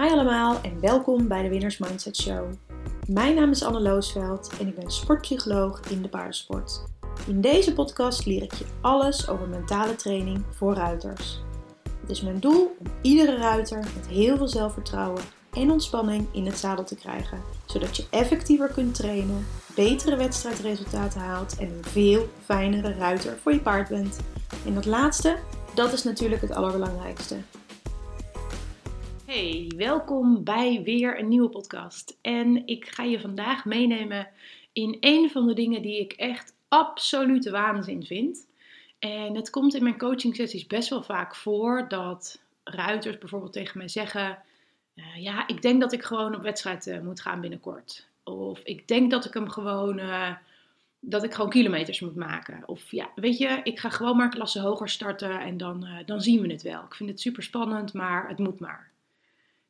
Hi allemaal en welkom bij de Winners Mindset Show. Mijn naam is Anne Loosveld en ik ben sportpsycholoog in de paardensport. In deze podcast leer ik je alles over mentale training voor ruiters. Het is mijn doel om iedere ruiter met heel veel zelfvertrouwen en ontspanning in het zadel te krijgen, zodat je effectiever kunt trainen, betere wedstrijdresultaten haalt en een veel fijnere ruiter voor je paard bent. En dat laatste, dat is natuurlijk het allerbelangrijkste. Hey, welkom bij weer een nieuwe podcast. En ik ga je vandaag meenemen in een van de dingen die ik echt absolute waanzin vind. En het komt in mijn coaching sessies best wel vaak voor dat ruiters bijvoorbeeld tegen mij zeggen: uh, Ja, ik denk dat ik gewoon op wedstrijd uh, moet gaan binnenkort. Of ik denk dat ik hem gewoon. Uh, dat ik gewoon kilometers moet maken. Of ja, weet je, ik ga gewoon maar klasse hoger starten en dan, dan zien we het wel. Ik vind het super spannend, maar het moet maar.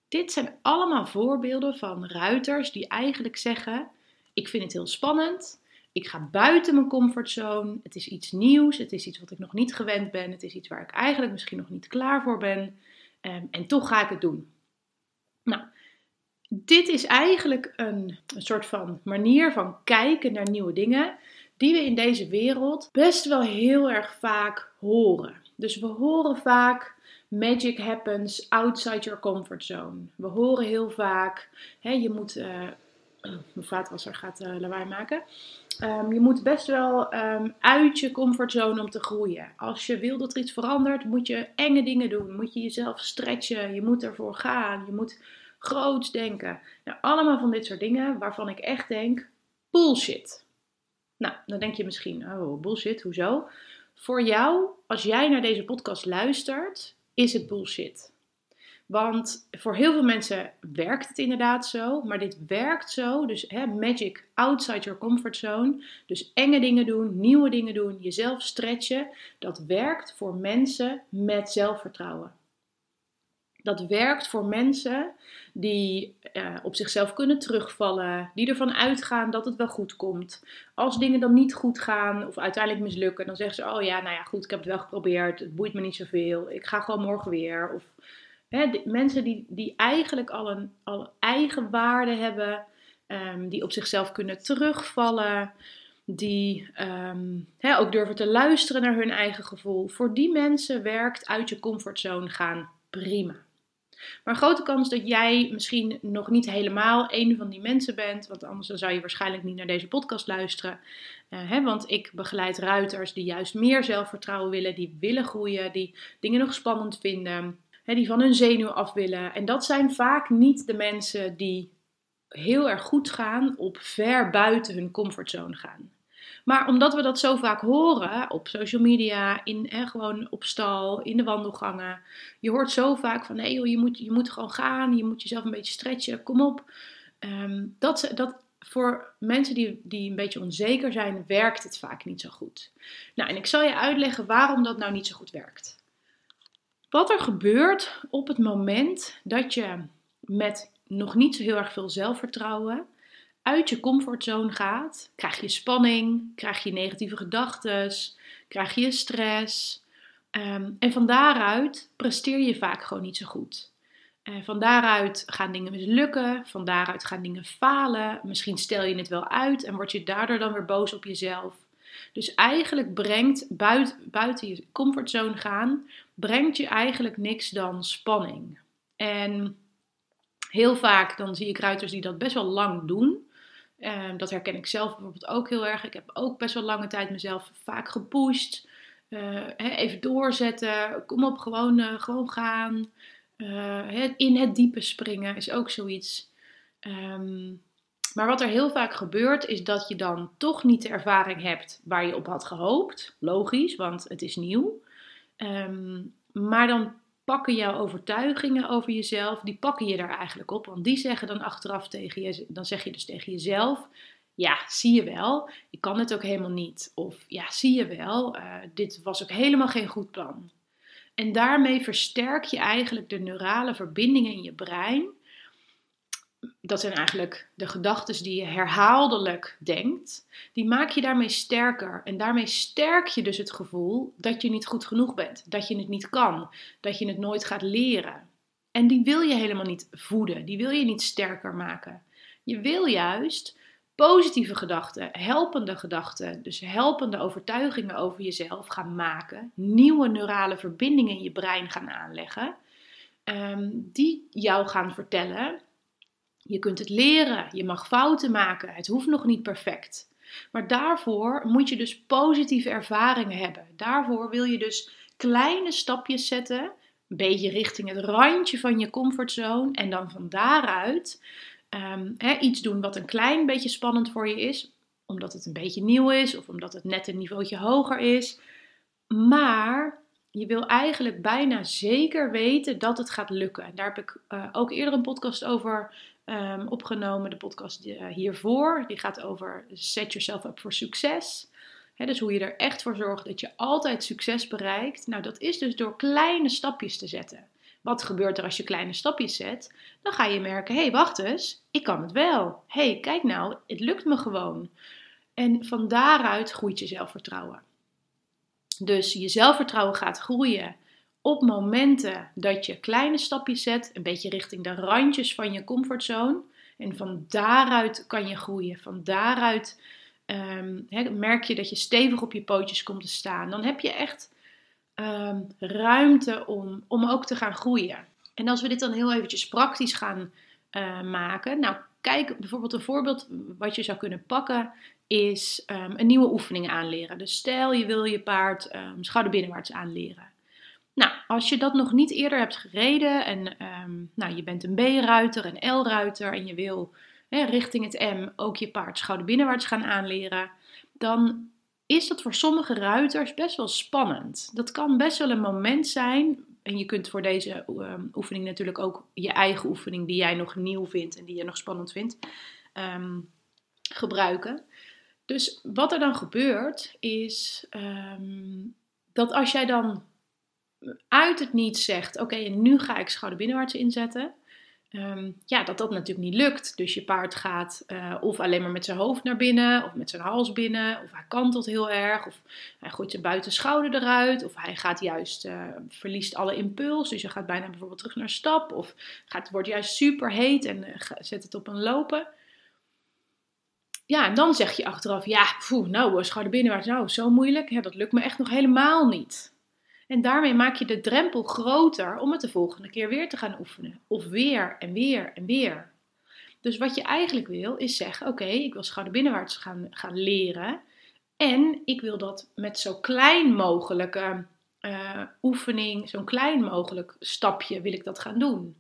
Dit zijn allemaal voorbeelden van ruiters die eigenlijk zeggen: Ik vind het heel spannend. Ik ga buiten mijn comfortzone. Het is iets nieuws. Het is iets wat ik nog niet gewend ben. Het is iets waar ik eigenlijk misschien nog niet klaar voor ben. Um, en toch ga ik het doen. Nou, dit is eigenlijk een soort van manier van kijken naar nieuwe dingen. Die we in deze wereld best wel heel erg vaak horen. Dus we horen vaak magic happens outside your comfort zone. We horen heel vaak, hè, je moet, uh, mijn vaatwasser gaat uh, lawaai maken. Um, je moet best wel um, uit je comfortzone om te groeien. Als je wil dat er iets verandert, moet je enge dingen doen. Moet je jezelf stretchen. Je moet ervoor gaan. Je moet groots denken. Nou, allemaal van dit soort dingen waarvan ik echt denk: bullshit. Nou, dan denk je misschien: oh, bullshit, hoezo? Voor jou, als jij naar deze podcast luistert, is het bullshit. Want voor heel veel mensen werkt het inderdaad zo, maar dit werkt zo. Dus hè, magic outside your comfort zone. Dus enge dingen doen, nieuwe dingen doen, jezelf stretchen. Dat werkt voor mensen met zelfvertrouwen. Dat werkt voor mensen die uh, op zichzelf kunnen terugvallen, die ervan uitgaan dat het wel goed komt. Als dingen dan niet goed gaan of uiteindelijk mislukken, dan zeggen ze: Oh ja, nou ja, goed, ik heb het wel geprobeerd, het boeit me niet zoveel, ik ga gewoon morgen weer. Of hè, mensen die, die eigenlijk al een, al eigen waarde hebben, um, die op zichzelf kunnen terugvallen, die hè, ook durven te luisteren naar hun eigen gevoel. Voor die mensen werkt uit je comfortzone gaan prima. Maar grote kans dat jij misschien nog niet helemaal een van die mensen bent, want anders dan zou je waarschijnlijk niet naar deze podcast luisteren. Uh, hè, want ik begeleid ruiters die juist meer zelfvertrouwen willen, die willen groeien, die dingen nog spannend vinden, hè, die van hun zenuw af willen. En dat zijn vaak niet de mensen die heel erg goed gaan op ver buiten hun comfortzone gaan. Maar omdat we dat zo vaak horen op social media, in, gewoon op stal, in de wandelgangen. Je hoort zo vaak van nee joh, je moet, je moet gewoon gaan, je moet jezelf een beetje stretchen, kom op. Um, dat, dat, voor mensen die, die een beetje onzeker zijn, werkt het vaak niet zo goed. Nou, en ik zal je uitleggen waarom dat nou niet zo goed werkt. Wat er gebeurt op het moment dat je met nog niet zo heel erg veel zelfvertrouwen uit je comfortzone gaat, krijg je spanning, krijg je negatieve gedachten, krijg je stress. Um, en van daaruit presteer je vaak gewoon niet zo goed. Uh, van daaruit gaan dingen mislukken, van daaruit gaan dingen falen. Misschien stel je het wel uit en word je daardoor dan weer boos op jezelf. Dus eigenlijk brengt buiten, buiten je comfortzone gaan, brengt je eigenlijk niks dan spanning. En heel vaak dan zie ik ruiters die dat best wel lang doen. Um, dat herken ik zelf bijvoorbeeld ook heel erg. Ik heb ook best wel lange tijd mezelf vaak gepusht. Uh, even doorzetten. Kom op, gewoon, uh, gewoon gaan. Uh, in het diepe springen is ook zoiets. Um, maar wat er heel vaak gebeurt, is dat je dan toch niet de ervaring hebt waar je op had gehoopt. Logisch, want het is nieuw. Um, maar dan pakken jouw overtuigingen over jezelf, die pakken je daar eigenlijk op. Want die zeggen dan achteraf tegen je, dan zeg je dus tegen jezelf, ja, zie je wel, ik kan het ook helemaal niet. Of ja, zie je wel, uh, dit was ook helemaal geen goed plan. En daarmee versterk je eigenlijk de neurale verbindingen in je brein dat zijn eigenlijk de gedachten die je herhaaldelijk denkt, die maak je daarmee sterker. En daarmee sterk je dus het gevoel dat je niet goed genoeg bent, dat je het niet kan, dat je het nooit gaat leren. En die wil je helemaal niet voeden, die wil je niet sterker maken. Je wil juist positieve gedachten, helpende gedachten, dus helpende overtuigingen over jezelf gaan maken, nieuwe neurale verbindingen in je brein gaan aanleggen, ehm, die jou gaan vertellen: je kunt het leren, je mag fouten maken, het hoeft nog niet perfect. Maar daarvoor moet je dus positieve ervaringen hebben. Daarvoor wil je dus kleine stapjes zetten, een beetje richting het randje van je comfortzone en dan van daaruit um, iets doen wat een klein beetje spannend voor je is, omdat het een beetje nieuw is of omdat het net een niveautje hoger is. Maar je wil eigenlijk bijna zeker weten dat het gaat lukken. En daar heb ik uh, ook eerder een podcast over um, opgenomen. De podcast uh, hiervoor, die gaat over set yourself up for succes. dus hoe je er echt voor zorgt dat je altijd succes bereikt. Nou, dat is dus door kleine stapjes te zetten. Wat gebeurt er als je kleine stapjes zet? Dan ga je merken: hé, hey, wacht eens, ik kan het wel. Hé, hey, kijk nou, het lukt me gewoon. En van daaruit groeit je zelfvertrouwen. Dus je zelfvertrouwen gaat groeien op momenten dat je kleine stapjes zet, een beetje richting de randjes van je comfortzone. En van daaruit kan je groeien. Van daaruit um, merk je dat je stevig op je pootjes komt te staan. Dan heb je echt um, ruimte om, om ook te gaan groeien. En als we dit dan heel eventjes praktisch gaan uh, maken. Nou, kijk bijvoorbeeld een voorbeeld wat je zou kunnen pakken is um, een nieuwe oefening aanleren. Dus stel je wil je paard um, schouderbinnenwaarts aanleren. Nou, als je dat nog niet eerder hebt gereden en nou, je bent een B-ruiter, een L-ruiter en je wil hè, richting het M ook je paard schouderbinnenwaarts gaan aanleren, dan is dat voor sommige ruiters best wel spannend. Dat kan best wel een moment zijn. En je kunt voor deze ehm, oefening natuurlijk ook je eigen oefening, die jij nog nieuw vindt en die je nog spannend vindt, um, gebruiken. Dus wat er dan gebeurt, is dat als jij dan uit het niet zegt: Oké, en nu ga ik schouderbinnenwaarts inzetten. Um, ja, dat dat natuurlijk niet lukt. Dus je paard gaat uh, of alleen maar met zijn hoofd naar binnen, of met zijn hals binnen, of hij kantelt heel erg, of hij gooit zijn buitenschouder eruit, of hij gaat juist, uh, verliest alle impuls, dus je gaat bijna bijvoorbeeld terug naar stap, of gaat, wordt juist super heet en uh, zet het op een lopen. Ja, en dan zeg je achteraf, ja, poeh, nou, schouder nou, zo moeilijk, ja, dat lukt me echt nog helemaal niet. En daarmee maak je de drempel groter om het de volgende keer weer te gaan oefenen. Of weer en weer en weer. Dus wat je eigenlijk wil is zeggen: Oké, ik wil schouderbinnenwaarts gaan, gaan leren. En ik wil dat met zo klein mogelijke uh, oefening, zo'n klein mogelijk stapje wil ik dat gaan doen.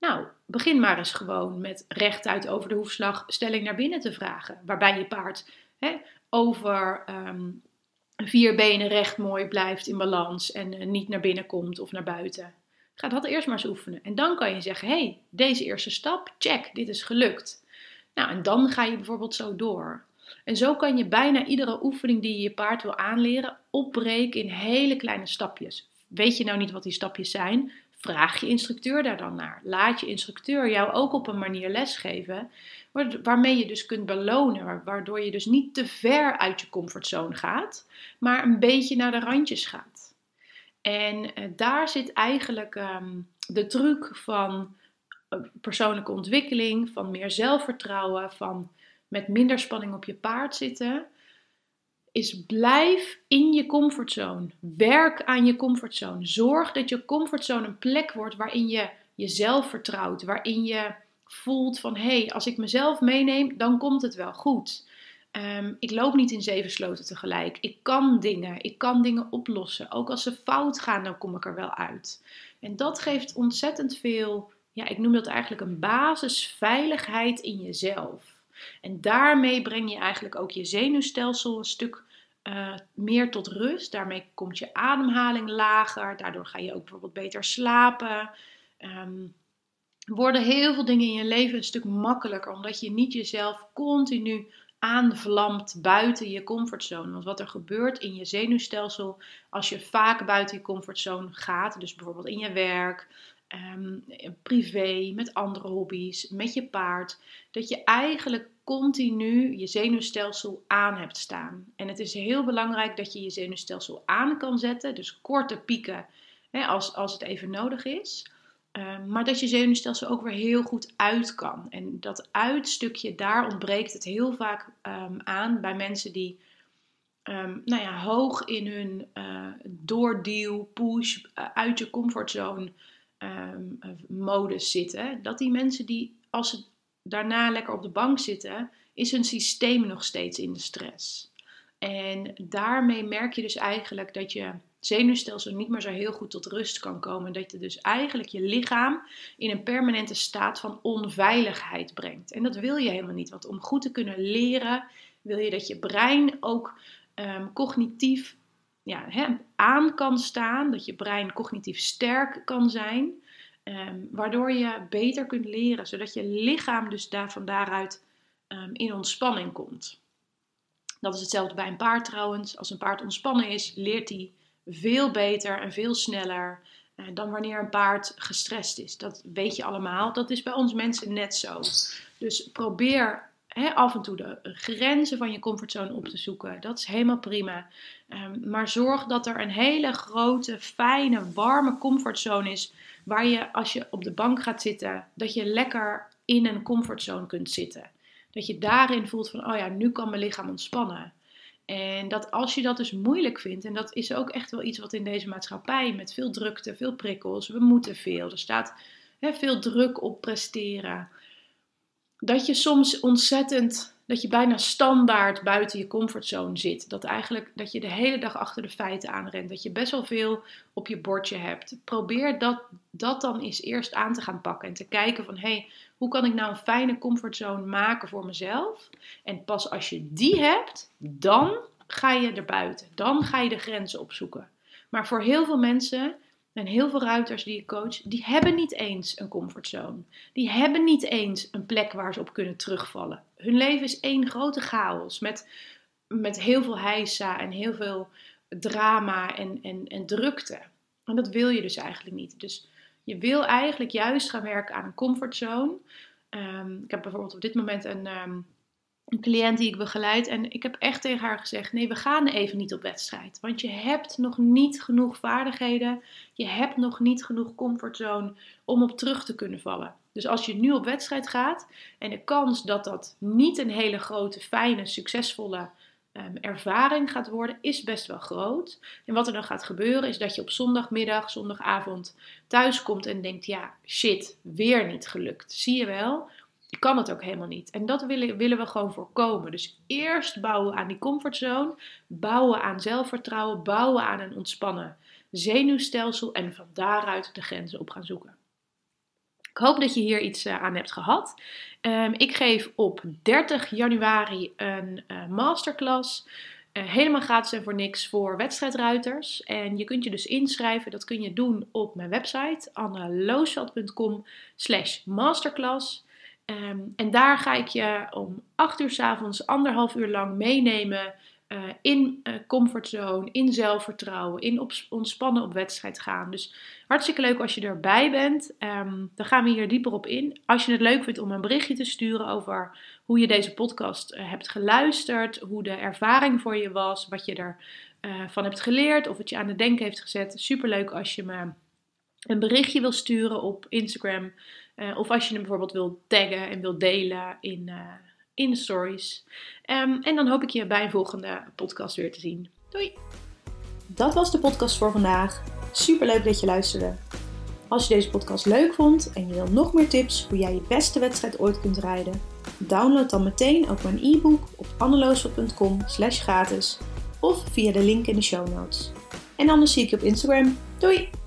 Nou, begin maar eens gewoon met rechtuit over de hoefslag stelling naar binnen te vragen. Waarbij je paard hè, over um, vier benen recht mooi blijft in balans en uh, niet naar binnen komt of naar buiten. Ga dat eerst maar eens oefenen. En dan kan je zeggen: hey, deze eerste stap, check, dit is gelukt. Nou, en dan ga je bijvoorbeeld zo door. En zo kan je bijna iedere oefening die je je paard wil aanleren opbreken in hele kleine stapjes. Weet je nou niet wat die stapjes zijn? Vraag je instructeur daar dan naar. Laat je instructeur jou ook op een manier lesgeven waarmee je dus kunt belonen, waardoor je dus niet te ver uit je comfortzone gaat, maar een beetje naar de randjes gaat. En eh, daar zit eigenlijk ehm, de truc van eh, persoonlijke ontwikkeling, van meer zelfvertrouwen, van met minder spanning op je paard zitten, is blijf in je comfortzone. Werk aan je comfortzone. Zorg dat je comfortzone een plek wordt waarin je jezelf vertrouwt, waarin je voelt van hé, hey, als ik mezelf meeneem, dan komt het wel goed. Ehm, ik loop niet in zeven sloten tegelijk. Ik kan dingen. Ik kan dingen oplossen. Ook als ze fout gaan, dan kom ik er wel uit. En dat geeft ontzettend veel, ja, ik noem dat eigenlijk een basisveiligheid in jezelf. En daarmee breng je eigenlijk ook je zenuwstelsel een stuk uh, meer tot rust. Daarmee komt je ademhaling lager. Daardoor ga je ook bijvoorbeeld beter slapen. Um, worden heel veel dingen in je leven een stuk makkelijker, omdat je niet jezelf continu aanvlamt buiten je comfortzone. Want wat er gebeurt in je zenuwstelsel als je vaak buiten je comfortzone gaat, dus bijvoorbeeld in je werk, um, privé, met andere hobby's, met je paard, dat je eigenlijk continu je zenuwstelsel aan hebt staan. En het is heel belangrijk dat je je zenuwstelsel aan kan zetten, dus korte pieken hè, als, als het even nodig is. Ehm, maar dat je zenuwstelsel ook weer heel goed uit kan. En dat uitstukje, daar ontbreekt het heel vaak ehm, aan bij mensen die nou ja, hoog in hun uh, push, uh, uit je comfortzone modus zitten. Dat die mensen die, als ze daarna lekker op de bank zitten, is hun systeem nog steeds in de stress. En daarmee merk je dus eigenlijk dat je zenuwstelsel niet meer zo heel goed tot rust kan komen. Dat je dus eigenlijk je lichaam in een permanente staat van onveiligheid brengt. En dat wil je helemaal niet. Want om goed te kunnen leren, wil je dat je brein ook um, cognitief ja, hè, aan kan staan. Dat je brein cognitief sterk kan zijn. Um, waardoor je beter kunt leren. Zodat je lichaam dus daar, van daaruit um, in ontspanning komt. Dat is hetzelfde bij een paard trouwens. Als een paard ontspannen is, leert hij veel beter en veel sneller eh, dan wanneer een paard gestrest is. Dat weet je allemaal. Dat is bij ons mensen net zo. Dus probeer af en toe de grenzen van je comfortzone op te zoeken. Dat is helemaal prima. Ehm, maar zorg dat er een hele grote, fijne, warme comfortzone is. Waar je als je op de bank gaat zitten, dat je lekker in een comfortzone kunt zitten. Dat je daarin voelt van, oh ja, nu kan mijn lichaam ontspannen. En dat als je dat dus moeilijk vindt, en dat is ook echt wel iets wat in deze maatschappij met veel drukte, veel prikkels, we moeten veel, er staat veel druk op presteren. Dat je soms ontzettend, dat je bijna standaard buiten je comfortzone zit. Dat eigenlijk dat je de hele dag achter de feiten aanrent. Dat je best wel veel op je bordje hebt. Probeer dat, dat dan eens eerst aan te gaan pakken en te kijken van hé, hey, hoe kan ik nou een fijne comfortzone maken voor mezelf? En pas als je die hebt, dan ga je erbuiten. Dan ga je de grenzen opzoeken. Maar voor heel veel mensen en heel veel ruiters die ik coach, die hebben niet eens een comfortzone. Die hebben niet eens een plek waar ze op kunnen terugvallen. Hun leven is één grote chaos met, met heel veel heisa en heel veel drama en, en, en drukte. En dat wil je dus eigenlijk niet. Dus je wil eigenlijk juist gaan werken aan een comfortzone. Um, ik heb bijvoorbeeld op dit moment een, um, een cliënt die ik begeleid. En ik heb echt tegen haar gezegd: nee, we gaan even niet op wedstrijd. Want je hebt nog niet genoeg vaardigheden. Je hebt nog niet genoeg comfortzone om op terug te kunnen vallen. Dus als je nu op wedstrijd gaat en de kans dat dat niet een hele grote, fijne, succesvolle um, ervaring gaat worden, is best wel groot. En wat er dan gaat gebeuren, is dat je op zondagmiddag, zondagavond thuis komt en denkt: ja, shit, weer niet gelukt. Zie je wel? Je kan het ook helemaal niet. En dat willen, willen we gewoon voorkomen. Dus eerst bouwen aan die comfortzone, bouwen aan zelfvertrouwen, bouwen aan een ontspannen zenuwstelsel en van daaruit de grenzen op gaan zoeken. Ik hoop dat je hier iets eh, aan hebt gehad. Ehm, ik geef op 30 januari een uh, masterclass. Uh, helemaal gratis en voor niks voor wedstrijdruiters. En je kunt je dus inschrijven. Dat kun je doen op mijn website anneloosveld.com slash masterclass. Ehm, en daar ga ik je om 8 uur s avonds anderhalf uur lang meenemen uh, in uh, comfortzone, in zelfvertrouwen, in op, ontspannen op wedstrijd gaan. Dus hartstikke leuk als je erbij bent. Um, dan gaan we hier dieper op in. Als je het leuk vindt om een berichtje te sturen over hoe je deze podcast uh, hebt geluisterd, hoe de ervaring voor je was, wat je ervan van hebt geleerd of het je aan het denken heeft gezet. Super leuk als je me een berichtje wil sturen op Instagram. Of als je hem bijvoorbeeld wil taggen en wil delen in in de stories. Um, en dan hoop ik je bij een volgende podcast weer te zien. Doei! Dat was de podcast voor vandaag. Super leuk dat je luisterde. Als je deze podcast leuk vond en je wil nog meer tips hoe jij je beste wedstrijd ooit kunt rijden, download dan meteen ook mijn e-book op anneloosel.com slash gratis of via de link in de show notes. En anders zie ik je op Instagram. Doei!